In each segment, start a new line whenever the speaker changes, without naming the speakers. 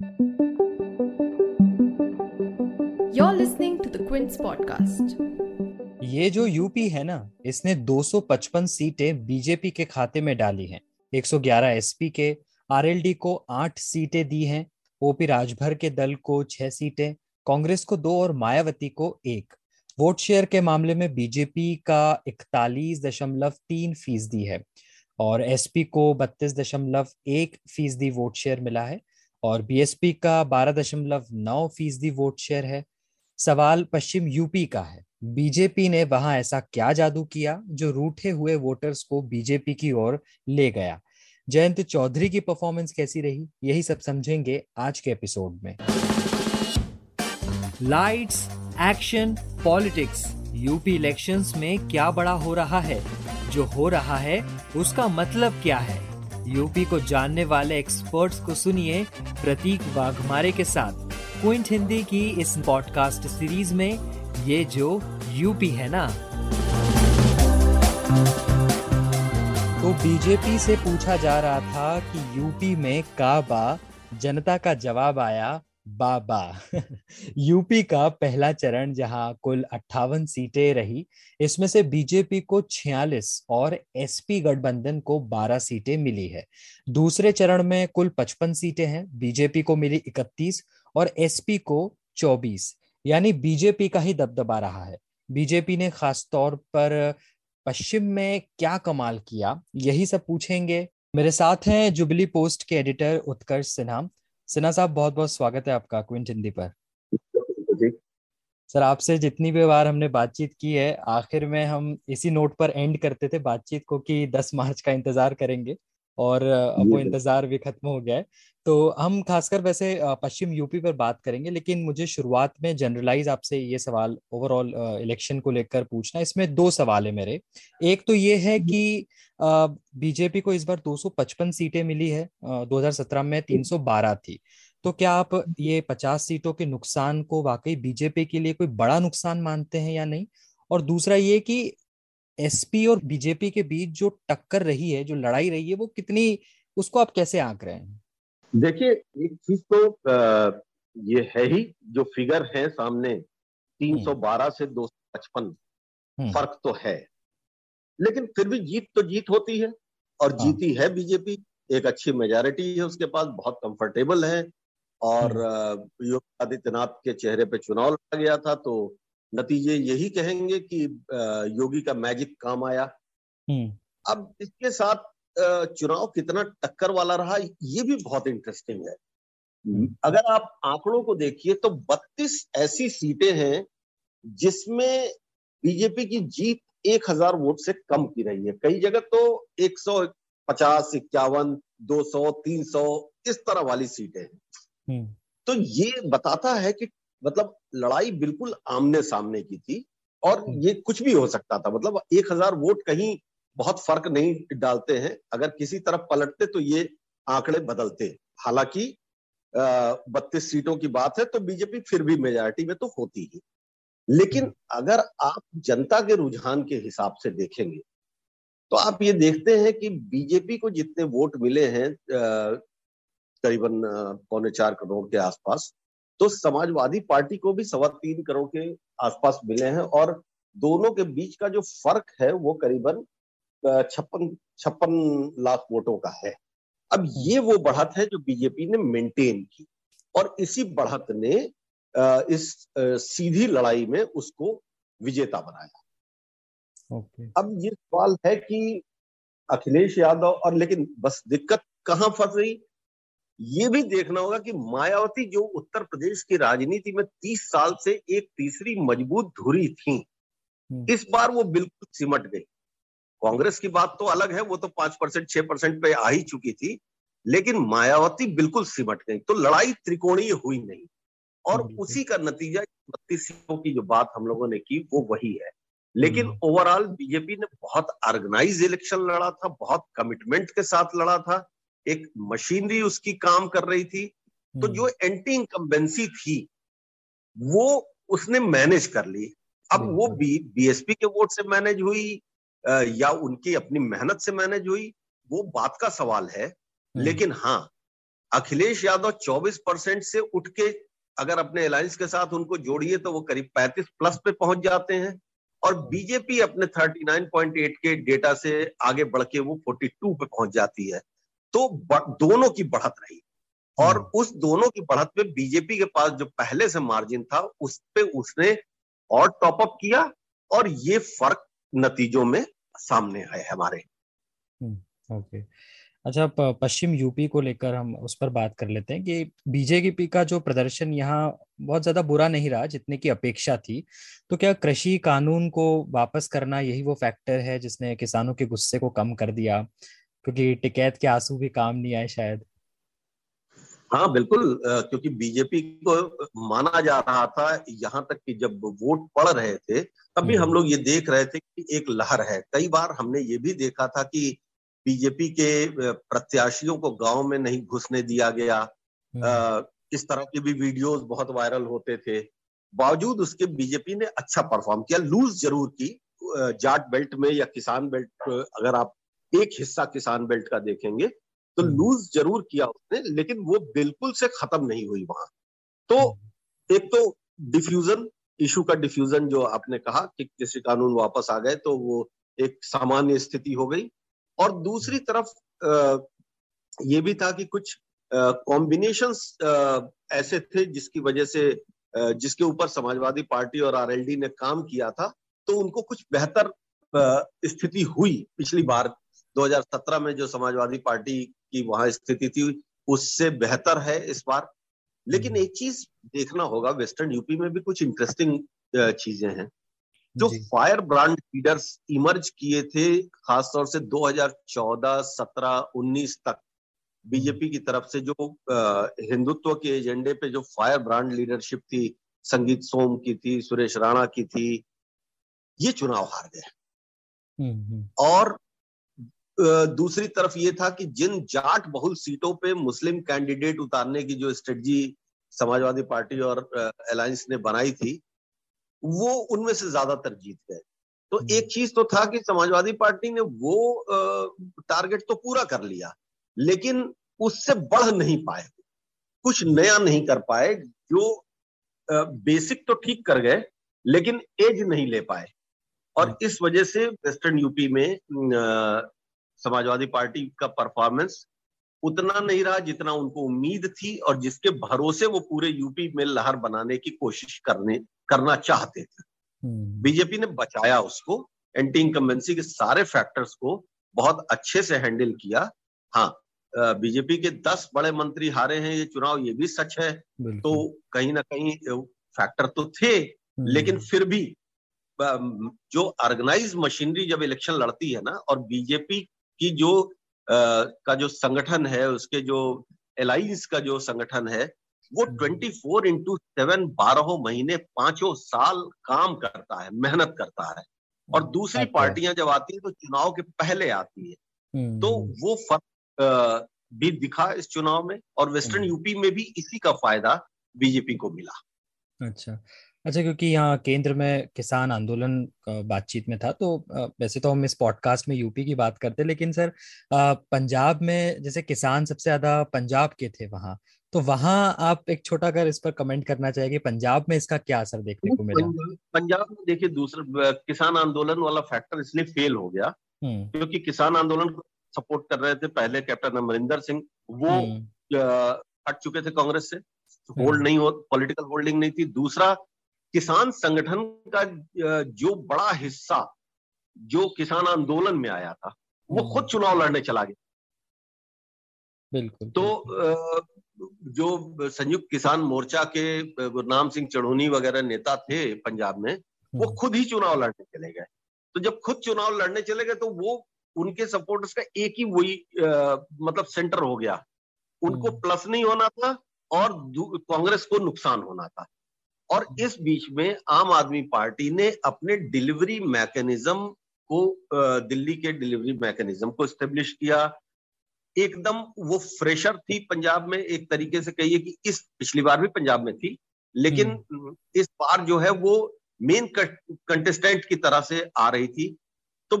You're listening to the Quince podcast.
ये जो UP है ना, इसने 255 सीटें बीजेपी के खाते में डाली हैं। 111 एसपी के आरएलडी को आठ सीटें दी हैं ओपी राजभर के दल को छह सीटें, कांग्रेस को दो और मायावती को एक। वोट शेयर के मामले में बीजेपी का इकतालीस दशमलव तीन फ़ीसदी है और एसपी को बत्तीस दशमलव एक फ़ीसदी वोट शेयर मिला है। और बीएसपी का बारह दशमलव नौ फ़ीसदी वोट शेयर है। सवाल पश्चिम यूपी का है। बीजेपी ने वहाँ ऐसा क्या जादू किया जो रूठे हुए वोटर्स को बीजेपी की ओर ले गया? जयंत चौधरी की परफॉर्मेंस कैसी रही? यही सब समझेंगे आज के एपिसोड में। Lights action politics UP elections में क्या बड़ा हो रहा है? जो हो रहा है, उसका मतलब क्या है? यूपी को जानने वाले एक्सपर्ट्स को सुनिए प्रतीक वाघमारे के साथ। क्विंट हिंदी की इस पॉडकास्ट सीरीज़ में ये जो यूपी है ना। तो बीजेपी से पूछा जा रहा था कि यूपी में काबा जनता का जवाब आया। बाबा। यूपी का पहला चरण जहाँ कुल अट्ठावन सीटें रही, इसमें से बीजेपी को 46 और एसपी गठबंधन को 12 सीटें मिली है। दूसरे चरण में कुल 55 सीटें हैं, बीजेपी को मिली 31 और एसपी को 24 यानी बीजेपी का ही दबदबा रहा है। बीजेपी ने खास तौर पर पश्चिम में क्या कमाल किया, यही सब पूछेंगे। मेरे साथ हैं जुबली पोस्ट के एडिटर उत्कर्ष सिन्हा। सिन्हा साहब बहुत बहुत स्वागत है आपका क्विंट हिंदी पर। सर आपसे जितनी भी बार हमने बातचीत की है आखिर में हम इसी नोट पर एंड करते थे बातचीत को कि 10 मार्च का इंतज़ार करेंगे और अब वो इंतज़ार भी खत्म हो गया है। तो हम खासकर वैसे पश्चिम यूपी पर बात करेंगे लेकिन मुझे शुरुआत में जनरलाइज आपसे ये सवाल ओवरऑल इलेक्शन को लेकर पूछना इसमें दो सवाल है मेरे। एक तो ये है कि बीजेपी को इस बार 255 सीटें मिली है आ, 2017 में 312 थी। तो क्या आप ये 50 सीटों के नुकसान को वाकई बीजेपी के लिए कोई बड़ा नुकसान मानते हैं या नहीं? और दूसरा ये कि एसपी और बीजेपी के बीच जो टक्कर रही है जो लड़ाई रही है वो कितनी उसको आप कैसे आंक रहे हैं?
देखिए एक चीज़ तो ये है ही जो फिगर है सामने 312 हम्म। से 255 हम्म। फ़र्क तो है लेकिन फिर भी जीत तो जीत होती है और हाँ। जीती है बीजेपी एक अच्छी मेजोरिटी है उसके पास बहुत कंफर्टेबल है और हम्म। योगी आदित्यनाथ के चेहरे पे चुनाव लड़ा गया था तो नतीजे यही कहेंगे कि योगी का मैजिक काम आया। अब इसके साथ चुनाव कितना टक्कर वाला रहा ये भी बहुत इंटरेस्टिंग है हम्म। अगर आप आंकड़ों को देखिए तो 32 ऐसी सीटें हैं जिसमें बीजेपी की जीत 1000 वोट से कम की रही है कई जगह तो 150 इक्यावन 200 300 इस तरह वाली सीटें हैं हम्म। तो ये बताता है कि मतलब लड़ाई बिल्कुल आमने सामने की थी और हम्म। ये कुछ भी हो सकता था मतलब एक हज़ार वोट कहीं बहुत फ़र्क नहीं डालते हैं। अगर किसी तरफ़ पलटते तो ये आंकड़े बदलते। हालाँकि बत्तीस सीटों की बात है तो बीजेपी फिर भी मेजोरिटी में तो होती ही। लेकिन हम्म। अगर आप जनता के रुझान के हिसाब से देखेंगे तो आप ये देखते हैं कि बीजेपी को जितने वोट मिले हैं करीबन पौने चार करोड़ के आसपास तो समाजवादी पार्टी को भी सवा तीन करोड़ के आसपास मिले हैं और दोनों के बीच का जो फ़र्क है वो करीबन छप्पन छप्पन लाख वोटों का है अब ये वो बढ़त है जो बीजेपी ने मेंटेन की और इसी बढ़त ने इस सीधी लड़ाई में उसको विजेता बनाया okay. अब ये सवाल है कि अखिलेश यादव और लेकिन बस दिक्कत कहाँ फंस रही ये भी देखना होगा कि मायावती जो उत्तर प्रदेश की राजनीति में तीस साल से एक तीसरी मज़बूत धुरी थी हम्म। इस बार वो बिल्कुल सिमट गई कांग्रेस की बात तो अलग है वो तो पाँच परसेंट छह परसेंट पे आ ही चुकी थी लेकिन मायावती बिल्कुल सिमट गई तो लड़ाई त्रिकोणीय हुई नहीं। और उसी का नतीजा बत्तीस सीटों की जो बात हम लोगों ने की वो वही है। लेकिन ओवरऑल हम्म। बीजेपी ने बहुत ऑर्गेनाइज इलेक्शन लड़ा था बहुत कमिटमेंट के साथ लड़ा था एक मशीनरी उसकी काम कर रही थी तो हम्म। जो एंटी इनकम्बेंसी थी वो उसने मैनेज कर ली। अब वो बी बीएसपी के वोट से मैनेज हुई या उनकी अपनी मेहनत से मैनेज हुई वो बात का सवाल है हम्म। लेकिन हाँ अखिलेश यादव 24 परसेंट से उठ के अगर अपने अलायंस के साथ उनको जोड़िए तो वो करीब 35 प्लस पे पहुँच जाते हैं और बीजेपी अपने 39.8 के डेटा से आगे बढ़ के वो 42 पे पहुँच जाती है तो दोनों की बढ़त रही और हम्म। उस दोनों की बढ़त पे बीजेपी के पास जो पहले से मार्जिन था उस पे उसने और टॉपअप किया और ये फ़र्क नतीजों में सामने आए हमारे।
हम्म, ओके अच्छा पश्चिम यूपी को लेकर हम उस पर बात कर लेते हैं कि बीजेपी का जो प्रदर्शन यहाँ बहुत ज़्यादा बुरा नहीं रहा जितने की अपेक्षा थी। तो क्या कृषि कानून को वापस करना यही वो फैक्टर है जिसने किसानों के गुस्से को कम कर दिया? क्योंकि टिकैत के आँसू भी काम नहीं आए शायद।
हाँ बिल्कुल क्योंकि बीजेपी को माना जा रहा था यहाँ तक कि जब वोट पड़ रहे थे तब भी हम हम्म। लोग ये देख रहे थे कि एक लहर है कई बार हमने ये भी देखा था कि बीजेपी के प्रत्याशियों को गाँव में नहीं घुसने दिया गया हम्म। इस तरह के भी वीडियोस बहुत वायरल होते थे बावजूद उसके बीजेपी ने अच्छा परफॉर्म किया लूज ज़रूर की जाट बेल्ट में या किसान बेल्ट अगर आप एक हिस्सा किसान बेल्ट का देखेंगे तो लूज हम्म। ज़रूर किया उसने लेकिन वो बिल्कुल से खत्म नहीं हुई वहाँ तो हम्म। एक तो डिफ्यूजन इशू का डिफ्यूजन जो आपने कहा कि कृषि कानून वापस आ गए तो वो एक सामान्य स्थिति हो गई और दूसरी तरफ़ ये भी था कि कुछ कॉम्बिनेशन ऐसे थे जिसकी वजह से जिसके ऊपर समाजवादी पार्टी और आरएलडी ने काम किया था तो उनको कुछ बेहतर स्थिति हुई पिछली बार 2017 में जो समाजवादी पार्टी की वहाँ स्थिति थी उससे बेहतर है इस बार। लेकिन हम्म। एक चीज़ देखना होगा वेस्टर्न यूपी में भी कुछ इंटरेस्टिंग चीज़ें हैं। जो फायर ब्रांड लीडर्स इमर्ज किए थे खासतौर से 2014, 17, 19 तक बीजेपी की तरफ़ से जो हिंदुत्व के एजेंडे पे जो फायर ब्रांड लीडरशिप थी संगीत सोम की थी सुरेश राणा की थी ये चुनाव हार गए। हम्म, हम्म। और दूसरी तरफ़ ये था कि जिन जाट बहुल सीटों पे मुस्लिम कैंडिडेट उतारने की जो स्ट्रेटजी समाजवादी पार्टी और अलायंस ने बनाई थी वो उनमें से ज़्यादातर जीत गए तो हम्म। एक चीज़ तो था कि समाजवादी पार्टी ने वो टारगेट तो पूरा कर लिया लेकिन उससे बढ़ नहीं पाए कुछ नया नहीं कर पाए जो बेसिक तो ठीक कर गए लेकिन एज नहीं ले पाए और हम्म। इस वजह से वेस्टर्न यूपी में समाजवादी पार्टी का परफॉर्मेंस उतना नहीं रहा जितना उनको उम्मीद थी और जिसके भरोसे वो पूरे यूपी में लहर बनाने की कोशिश करने करना चाहते थे हम्म। बीजेपी ने बचाया उसको एंटी इनकम्बेंसी के सारे फैक्टर्स को बहुत अच्छे से हैंडल किया हाँ बीजेपी के दस बड़े मंत्री हारे हैं ये चुनाव ये भी सच है तो कहीं ना कहीं फैक्टर तो थे हम्म। लेकिन फिर भी जो ऑर्गेनाइज मशीनरी जब इलेक्शन लड़ती है ना और बीजेपी की जो आ, का जो संगठन है उसके जो एलाइंस का जो संगठन है वो ट्वेंटी फोर इंटू सेवन बारह महीने पाँचों साल काम करता है मेहनत करता है और दूसरी अच्छा। पार्टियाँ जब आती है तो चुनाव के पहले आती है हम्म, तो। वो फ़र्क भी दिखा इस चुनाव में और वेस्टर्न हम्म। यूपी में भी इसी का फ़ायदा बीजेपी को मिला
अच्छा अच्छा क्योंकि यहाँ केंद्र में किसान आंदोलन बातचीत में था तो वैसे तो हम इस पॉडकास्ट में यूपी की बात करते लेकिन सर पंजाब में जैसे किसान सबसे ज़्यादा पंजाब के थे वहाँ तो वहाँ आप एक छोटा अगर इस पर कमेंट करना चाहिए पंजाब में इसका क्या असर देखने को मिला
पंजाब में देखिए दूसरा किसान आंदोलन वाला फैक्टर इसलिए फेल हो गया हम्म। क्योंकि किसान आंदोलन को सपोर्ट कर रहे थे पहले कैप्टन अमरिंदर सिंह वो हम्म। हट चुके थे कांग्रेस से होल्ड हम्म। नहीं हो पॉलिटिकल होल्डिंग नहीं थी दूसरा किसान संगठन का जो बड़ा हिस्सा जो किसान आंदोलन में आया था वो खुद चुनाव लड़ने चला गया।
बिल्कुल
तो जो संयुक्त किसान मोर्चा के गुरनाम सिंह चढ़ोनी वगैरह नेता थे पंजाब में वो हम्म। खुद ही चुनाव लड़ने चले गए। तो जब खुद चुनाव लड़ने चले गए तो वो उनके सपोर्टर्स का एक ही वही मतलब सेंटर हो गया। उनको प्लस हम्म। नहीं होना था और कांग्रेस को नुकसान होना था। और इस बीच में आम आदमी पार्टी ने अपने डिलीवरी मैकेनिज्म को दिल्ली के डिलीवरी मैकेनिज्म को स्टेब्लिश किया एकदम वो फ्रेशर थी पंजाब में एक तरीके से कहिए कि इस पिछली बार भी पंजाब में थी लेकिन हम्म। इस बार जो है वो मेन कंटेस्टेंट की तरह से आ रही थी तो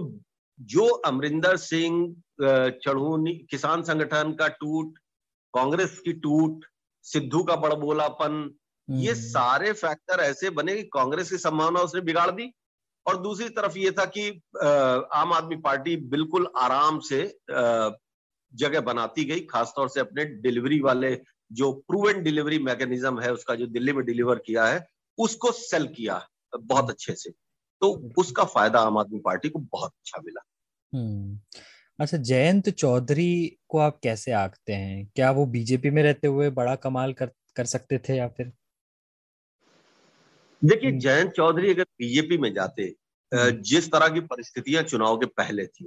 जो अमरिंदर सिंह चढ़ूनी किसान संगठन का टूट कांग्रेस की टूट सिद्धू का बड़बोलापन ये हम्म। सारे फैक्टर ऐसे बने कि कांग्रेस की संभावना उसने बिगाड़ दी। और दूसरी तरफ़ ये था कि आम आदमी पार्टी बिल्कुल आराम से जगह बनाती गई खासतौर से अपने डिलीवरी वाले जो प्रूवन डिलीवरी मैकेनिज्म है उसका जो दिल्ली में डिलीवर किया है उसको सेल किया बहुत अच्छे से। तो उसका फ़ायदा आम आदमी पार्टी को बहुत अच्छा मिला।
हम्म। अच्छा जयंत चौधरी को आप कैसे आंकते हैं? क्या वो बीजेपी में रहते हुए बड़ा कमाल कर कर सकते थे या फिर
देखिए हम्म। जयंत चौधरी अगर बीजेपी में जाते हम्म। जिस तरह की परिस्थितियाँ चुनाव के पहले थी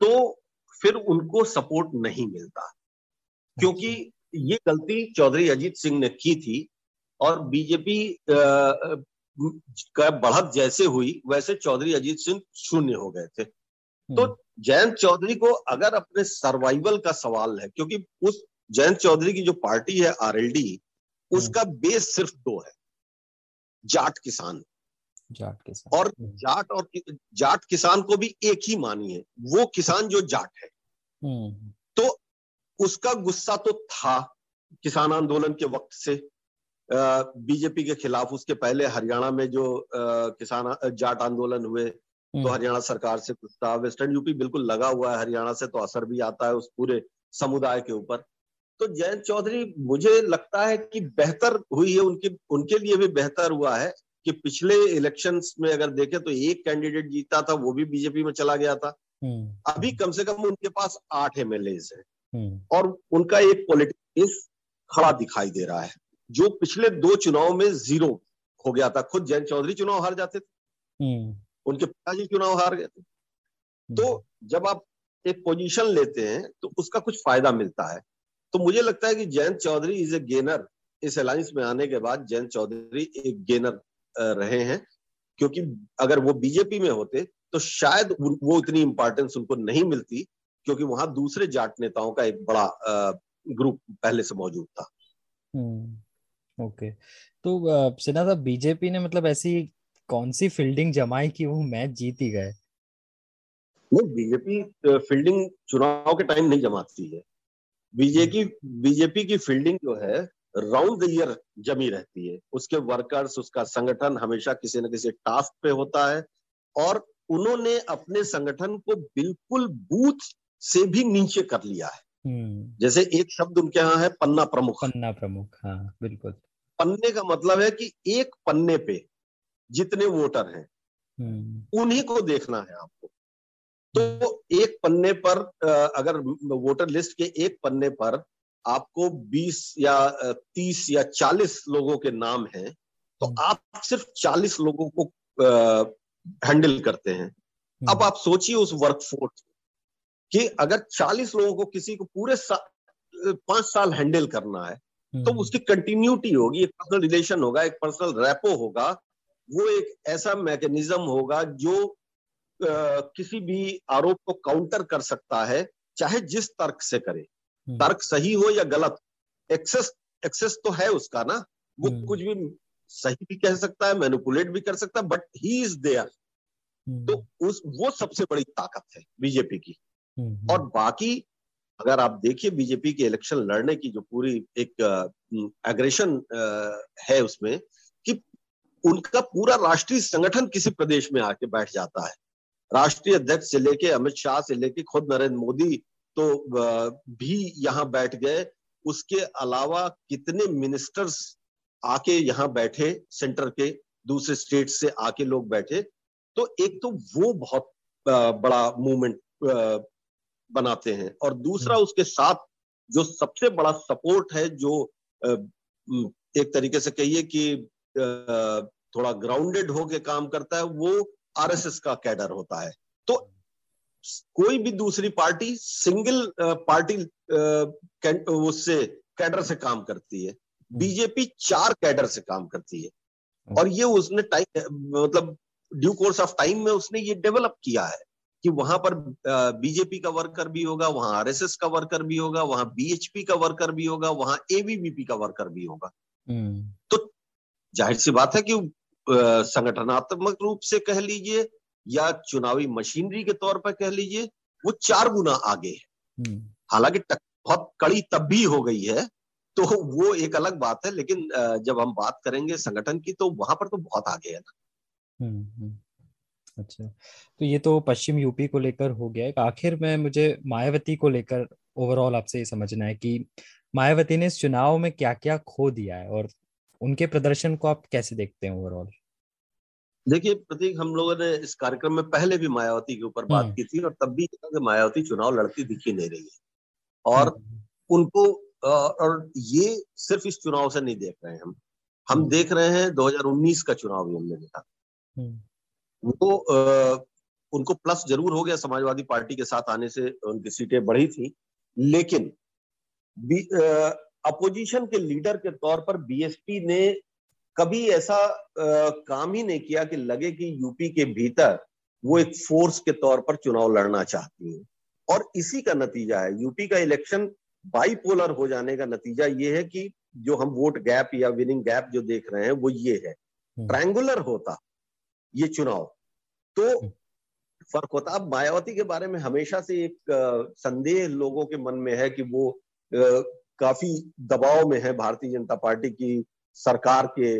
तो फिर उनको सपोर्ट नहीं मिलता क्योंकि अच्छा। ये गलती चौधरी अजीत सिंह ने की थी और बीजेपी का बढ़त जैसे हुई वैसे चौधरी अजीत सिंह शून्य हो गए थे तो हम्म। जयंत चौधरी को अगर अपने सर्वाइवल का सवाल है क्योंकि उस जयंत चौधरी की जो पार्टी है आरएलडी। उसका बेस सिर्फ़ दो है जाट किसान।
जाट किसान।
और हम्म। जाट और जाट किसान को भी एक ही मानी है। वो किसान जो जाट है। तो उसका गुस्सा तो था किसान आंदोलन के वक्त से। बीजेपी के खिलाफ उसके पहले हरियाणा में जो किसान जाट आंदोलन हुए तो हम्म। हरियाणा सरकार से कुछ था। वेस्टर्न यूपी बिल्कुल लगा हुआ है। हरियाणा से तो असर भी आता है उस पूरे समुदाय के ऊपर। तो जयंत चौधरी मुझे लगता है कि बेहतर हुई है उनकी उनके लिए भी बेहतर हुआ है कि पिछले इलेक्शंस में अगर देखे तो एक कैंडिडेट जीता था वो भी बीजेपी में चला गया था हम्म। अभी कम से कम उनके पास आठ एमएलए है हम्म। और उनका एक पॉलिटिक्स खड़ा दिखाई दे रहा है जो पिछले दो चुनाव में ज़ीरो हो गया था खुद जयंत चौधरी चुनाव हार जाते थे हम्म। उनके पिताजी चुनाव हार गए थे तो हम्म। जब आप एक पोजीशन लेते हैं तो उसका कुछ फ़ायदा मिलता है तो मुझे लगता है कि Jayant Chaudhary is a gainer इस अलायंस में आने के बाद जयंत चौधरी एक गेनर रहे हैं। क्योंकि अगर वो बीजेपी में होते तो शायद वो इतनी इंपॉर्टेंस उनको नहीं मिलती क्योंकि वहाँ दूसरे जाट नेताओं का एक बड़ा ग्रुप पहले से मौजूद था।
हम्म। ओके। तो सिन्हा साहब बीजेपी ने मतलब ऐसी कौन सी फील्डिंग जमाई कि वो मैच जीत ही गए?
नहीं बीजेपी फील्डिंग चुनाव के टाइम नहीं जमाती है। बीजेपी बीजेपी की फील्डिंग जो है राउंड द ईयर जमी रहती है। उसके वर्कर्स उसका संगठन हमेशा किसी न किसी टास्क पे होता है और उन्होंने अपने संगठन को बिल्कुल बूथ से भी नीचे कर लिया है। हम्म। जैसे एक शब्द उनके यहाँ है पन्ना प्रमुख।
पन्ना प्रमुख हाँ बिल्कुल।
पन्ने का मतलब है कि एक पन्ने पे जितने वोटर हैं हम्म। उन्हीं को देखना है आपको। तो एक पन्ने पर अगर वोटर लिस्ट के एक पन्ने पर आपको 20 या 30 या 40 लोगों के नाम हैं तो हम्म। आप सिर्फ़ 40 लोगों को हैंडल करते हैं अब हम्म। आप सोचिए उस वर्कफोर्स कि अगर 40 लोगों को किसी को पूरे सा, पाँच साल हैंडल करना है तो उसकी कंटिन्यूटी होगी एक पर्सनल रिलेशन होगा एक पर्सनल रेपो होगा वो एक ऐसा मैकेनिज्म होगा जो किसी भी आरोप को काउंटर कर सकता है चाहे जिस तर्क से करे। हम्म। तर्क सही हो या गलत एक्सेस एक्सेस तो है उसका ना। वो हम्म। कुछ भी सही भी कह सकता है मैनिपुलेट भी कर सकता है बट ही इज़ देयर तो उस वो सबसे बड़ी ताकत है बीजेपी की। हम्म, और बाकी अगर आप देखिए बीजेपी के इलेक्शन लड़ने की जो पूरी एक एग्रेशन है उसमें कि उनका पूरा राष्ट्रीय संगठन किसी प्रदेश में आके बैठ जाता है। राष्ट्रीय अध्यक्ष से लेके अमित शाह से लेके खुद नरेंद्र मोदी तो भी यहाँ बैठ गए। उसके अलावा कितने मिनिस्टर्स आके यहाँ बैठे सेंटर के दूसरे स्टेट से आके लोग बैठे। तो एक तो वो बहुत बड़ा मूवमेंट बनाते हैं। और दूसरा हम्म। उसके साथ जो सबसे बड़ा सपोर्ट है जो एक तरीके से कहिए कि थोड़ा ग्राउंडेड होके काम करता है वो आरएसएस का कैडर होता है। तो कोई भी दूसरी पार्टी सिंगल पार्टी उससे कैडर से काम करती है। BJP hmm. चार कैडर से काम करती है। और ये उसने टाइम मतलब ड्यू कोर्स ऑफ़ टाइम में उसने ये डेवलप किया है कि वहाँ पर बीजेपी का वर्कर भी होगा वहाँ आरएसएस का वर्कर भी होगा वहाँ बीएचपी का वर्कर भी होगा वहाँ एबीवीपी का वर्कर भी होगा। हम्म। तो ज़ाहिर सी बात है कि संगठनात्मक रूप से कह लीजिए या चुनावी मशीनरी के तौर पर कह लीजिए वो चार गुना आगे है हम्म। हालाँकि बहुत कड़ी तब भी हो गई है तो वो एक अलग बात है लेकिन जब हम बात करेंगे संगठन की तो वहाँ पर तो बहुत आगे है ना
हम्म, हम्म। अच्छा तो ये तो पश्चिम यूपी को लेकर हो गया आखिर में मुझे मायावती को लेकर ओवरऑल आपसे ये समझना है कि मायावती ने इस चुनाव में क्या क्या खो दिया है और उनके प्रदर्शन को आप कैसे देखते हैं ओवरऑल
देखिए प्रतीक हम लोगों ने इस कार्यक्रम में पहले भी मायावती के ऊपर बात हम्म। की थी और तब भी मायावती चुनाव लड़ती दिखी नहीं रही है और हम्म। उनको और ये सिर्फ़ इस चुनाव से नहीं देख रहे हैं हम हम हम्म। देख रहे हैं 2019 का चुनाव भी हमने देखा वो आ, उनको प्लस ज़रूर हो गया समाजवादी पार्टी के साथ आने से उनकी सीटें बढ़ी थी लेकिन अपोजिशन के लीडर के तौर पर बीएसपी ने कभी ऐसा आ, काम ही नहीं किया कि लगे कि यूपी के भीतर वो एक फोर्स के तौर पर चुनाव लड़ना चाहती है। और इसी का नतीजा है। यूपी का इलेक्शन बाईपोलर हो जाने का नतीजा ये है कि जो हम वोट गैप या विनिंग गैप जो देख रहे हैं वो ये है। Triangular hmm. होता ये चुनाव। तो हम्म। फ़र्क होता। अब मायावती के बारे में हमेशा से एक संदेह लोगों के मन में है कि वो आ, काफ़ी दबाव में है। भारतीय जनता पार्टी की सरकार के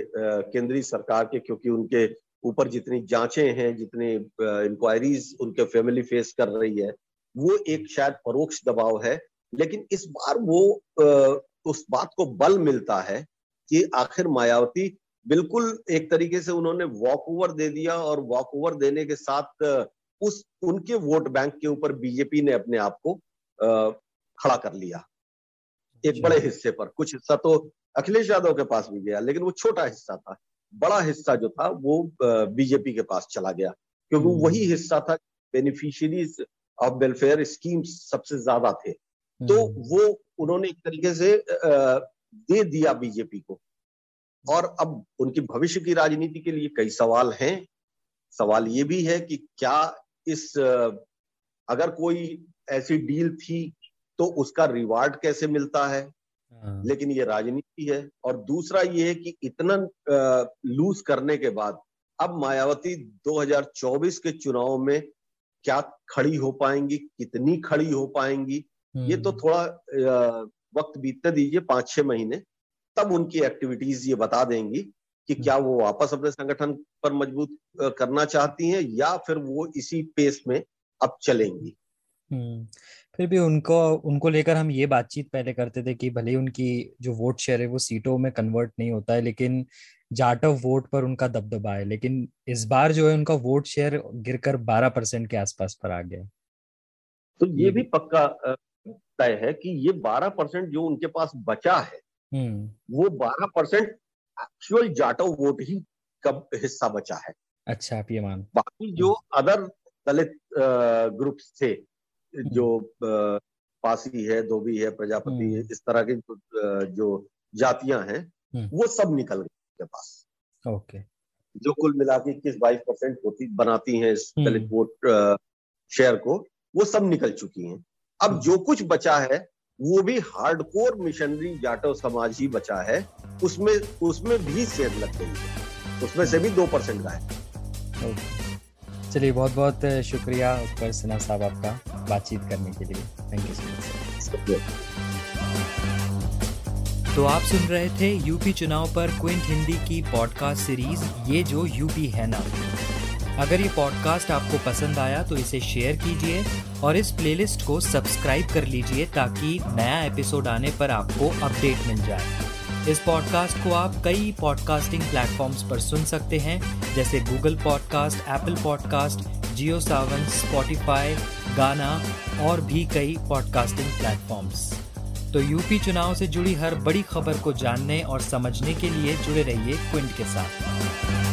केंद्रीय सरकार के क्योंकि उनके ऊपर जितनी जांचें हैं जितने इंक्वायरीज उनके फैमिली फेस कर रही है वो एक शायद परोक्ष दबाव है। लेकिन इस बार वो उस बात को बल मिलता है कि आखिर मायावती बिल्कुल एक तरीके से उन्होंने वॉक ओवर दे दिया और वॉक ओवर देने के साथ उस उनके वोट बैंक के ऊपर बीजेपी ने अपने आप को खड़ा कर लिया। एक बड़े हिस्से पर कुछ हिस्सा तो अखिलेश यादव के पास भी गया लेकिन वो छोटा हिस्सा था बड़ा हिस्सा जो था वो बीजेपी के पास चला गया क्योंकि हम्म। वही हिस्सा था बेनिफिशियरीज ऑफ़ वेलफेयर स्कीम सबसे ज़्यादा थे तो हम्म। वो उन्होंने एक तरीके से दे दिया बीजेपी को और अब उनकी भविष्य की राजनीति के लिए कई सवाल हैं सवाल ये भी है कि क्या इस अगर कोई ऐसी डील थी तो उसका रिवार्ड कैसे मिलता है हाँ। लेकिन ये राजनीति है और दूसरा ये है कि इतना लूज करने के बाद अब मायावती 2024 के चुनाव में क्या खड़ी हो पाएँगी कितनी खड़ी हो पाएँगी ये तो हम्म। थोड़ा वक्त बीतते दीजिए पाँच छह महीने तब उनकी एक्टिविटीज़ ये बता देंगी कि क्या वो वापस अपने संगठन पर मज़बूत करना चाहती हैं या फिर वो इसी पेस में अब चलेंगी।
फिर भी उनको उनको लेकर हम ये बातचीत पहले करते थे कि भले उनकी जो वोट शेयर है वो सीटों में कन्वर्ट नहीं होता है लेकिन जाटव वोट पर उनका दबदबा है लेकिन इस बार जो है उनका वोट शेयर गिरकर 12 परसेंट के आसपास पर आ गया।
तो ये भी पक्का तय है कि ये 12 परसेंट जो उनके पास बचा है हम्म। वो 12 परसेंट एक्चुअल जाटव वोट ही कब हिस्सा बचा है।
अच्छा आप ये मान।
बाकी जो अदर दलित ग्रुप थे जो पासी है धोबी है प्रजापति है हम्म। इस तरह के जो, जातियाँ हैं हम्म। वो सब निकल गए उनके पास।
ओके।
जो कुल मिला के इक्कीस बाईस परसेंट होती बनाती हैं इस दलित वोट शेयर को वो सब निकल चुकी हैं। अब जो कुछ बचा है वो भी हार्डकोर मिशनरी जाटव समाज ही बचा है। उसमें उसमें भी सेध लग गई है। उसमें से भी दो परसेंट का है
चलिए बहुत बहुत शुक्रिया उत्कर सिन्हा साहब आपका। बातचीत करने के लिए। थैंक यू सो मच तो आप सुन रहे थे यूपी चुनाव पर क्विंट हिंदी की पॉडकास्ट सीरीज़ ये जो यूपी है ना। अगर ये पॉडकास्ट आपको पसंद आया तो इसे शेयर कीजिए और इस प्लेलिस्ट को सब्सक्राइब कर लीजिए ताकि नया एपिसोड आने पर आपको अपडेट मिल जाए। इस पॉडकास्ट को आप कई पॉडकास्टिंग प्लेटफॉर्म्स पर सुन सकते हैं जैसे Google podcast Apple podcast Jio Saavn Spotify Gaana और भी कई पॉडकास्टिंग प्लेटफॉर्म्स तो यूपी चुनाव से जुड़ी हर बड़ी खबर को जानने और समझने के लिए जुड़े रहिए क्विंट के साथ।